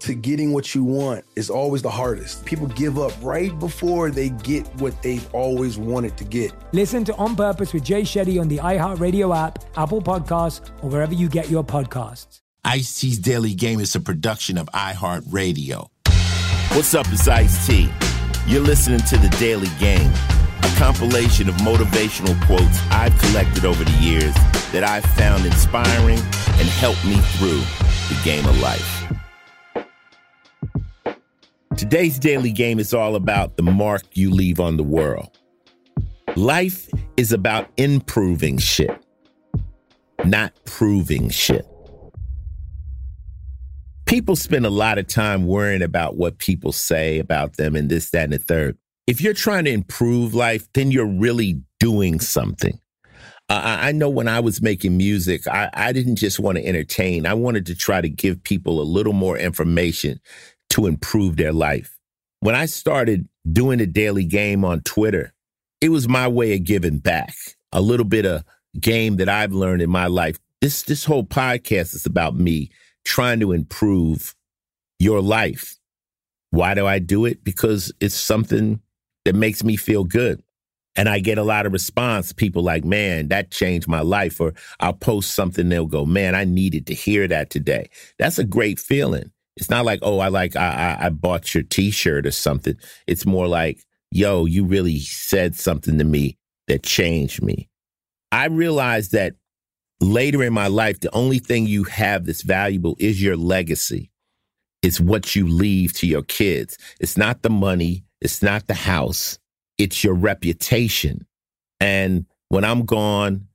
to getting what you want is always the hardest. People give up right before they get what they've always wanted to get. Listen to On Purpose with Jay Shetty on the iHeartRadio app, Apple Podcasts, or wherever you get your podcasts. Ice T's Daily Game is a production of iHeartRadio. What's up, it's Ice T. You're listening to The Daily Game, a compilation of motivational quotes I've collected over the years that I've found inspiring and helped me through the game of life. Today's daily game is all about the mark you leave on the world. Life is about improving shit, not proving shit. People spend a lot of time worrying about what people say about them and this, that, and the third. If you're trying to improve life, then you're really doing something. Uh, I know when I was making music, I, I didn't just want to entertain. I wanted to try to give people a little more information to improve their life. When I started doing the daily game on Twitter, it was my way of giving back a little bit of game that I've learned in my life. This this whole podcast is about me trying to improve your life. Why do I do it? Because it's something that makes me feel good. And I get a lot of response. People like, man, that changed my life. Or I'll post something, they'll go, man, I needed to hear that today. That's a great feeling. It's not like, oh, I like I, I, I bought your T-shirt or something. It's more like, yo, you really said something to me that changed me. I realized that later in my life, the only thing you have that's valuable is your legacy. It's what you leave to your kids. It's not the money. It's not the house. It's your reputation. And when I'm gone,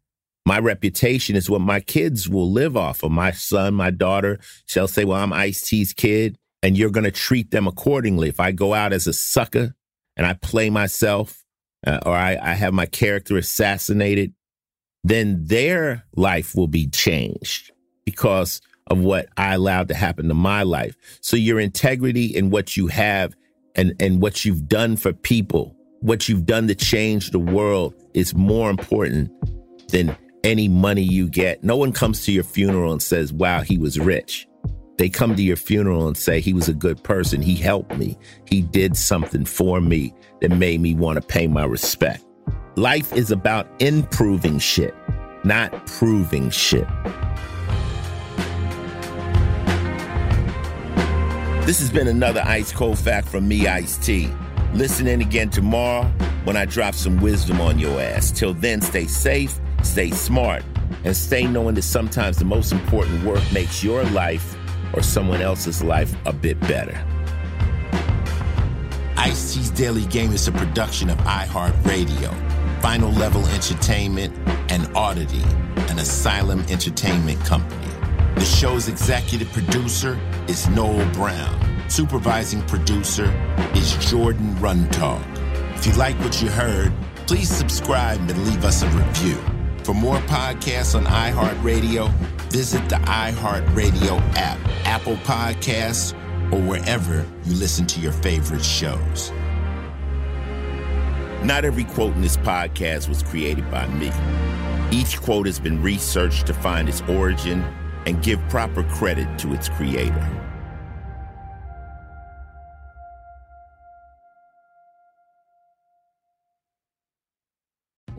my reputation is what my kids will live off of. My son, my daughter shall say, well, I'm Ice T's kid, and you're going to treat them accordingly. If I go out as a sucker and I play myself uh, or I, I have my character assassinated, then their life will be changed because of what I allowed to happen to my life. So your integrity in what you have and, and what you've done for people, what you've done to change the world is more important than any money you get. No one comes to your funeral and says, wow, he was rich. They come to your funeral and say, he was a good person. He helped me. He did something for me that made me want to pay my respect. Life is about improving shit, not proving shit. This has been another Ice Cold Fact from me, Ice T. Listen in again tomorrow when I drop some wisdom on your ass. Till then, stay safe Stay smart and stay knowing that sometimes the most important work makes your life or someone else's life a bit better. Ice T's Daily Game is a production of iHeartRadio, Final Level Entertainment, and Oddity, an Asylum Entertainment company. The show's executive producer is Noel Brown. Supervising producer is Jordan Runtagh. If you like what you heard, please subscribe and leave us a review. For more podcasts on iHeartRadio, visit the iHeartRadio app, Apple Podcasts, or wherever you listen to your favorite shows. Not every quote in this podcast was created by me. Each quote has been researched to find its origin, and give proper credit to its creator.